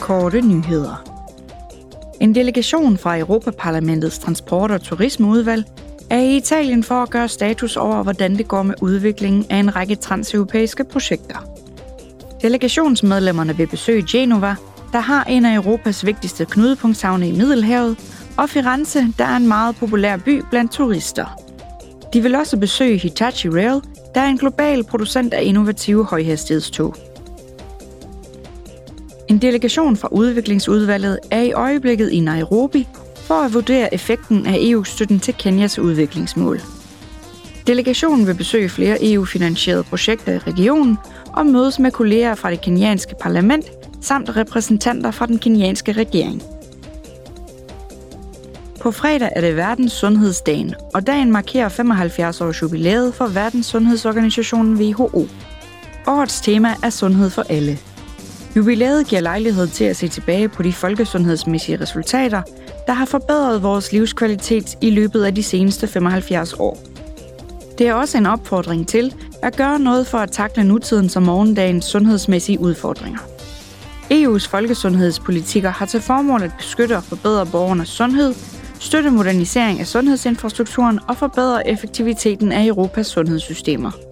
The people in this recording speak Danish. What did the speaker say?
korte nyheder. En delegation fra Europaparlamentets transport- og turismeudvalg er i Italien for at gøre status over, hvordan det går med udviklingen af en række transeuropæiske projekter. Delegationsmedlemmerne vil besøge Genova, der har en af Europas vigtigste knudepunktshavne i Middelhavet, og Firenze, der er en meget populær by blandt turister. De vil også besøge Hitachi Rail, der er en global producent af innovative højhastighedstog. En delegation fra udviklingsudvalget er i øjeblikket i Nairobi for at vurdere effekten af EU-støtten til Kenyas udviklingsmål. Delegationen vil besøge flere EU-finansierede projekter i regionen og mødes med kolleger fra det kenyanske parlament samt repræsentanter fra den kenyanske regering. På fredag er det Verdens Sundhedsdagen, og dagen markerer 75 års jubilæet for Verdens Sundhedsorganisationen WHO. Årets tema er sundhed for alle. Jubilæet giver lejlighed til at se tilbage på de folkesundhedsmæssige resultater, der har forbedret vores livskvalitet i løbet af de seneste 75 år. Det er også en opfordring til at gøre noget for at takle nutidens og morgendagens sundhedsmæssige udfordringer. EU's folkesundhedspolitikker har til formål at beskytte og forbedre borgernes sundhed, støtte modernisering af sundhedsinfrastrukturen og forbedre effektiviteten af Europas sundhedssystemer.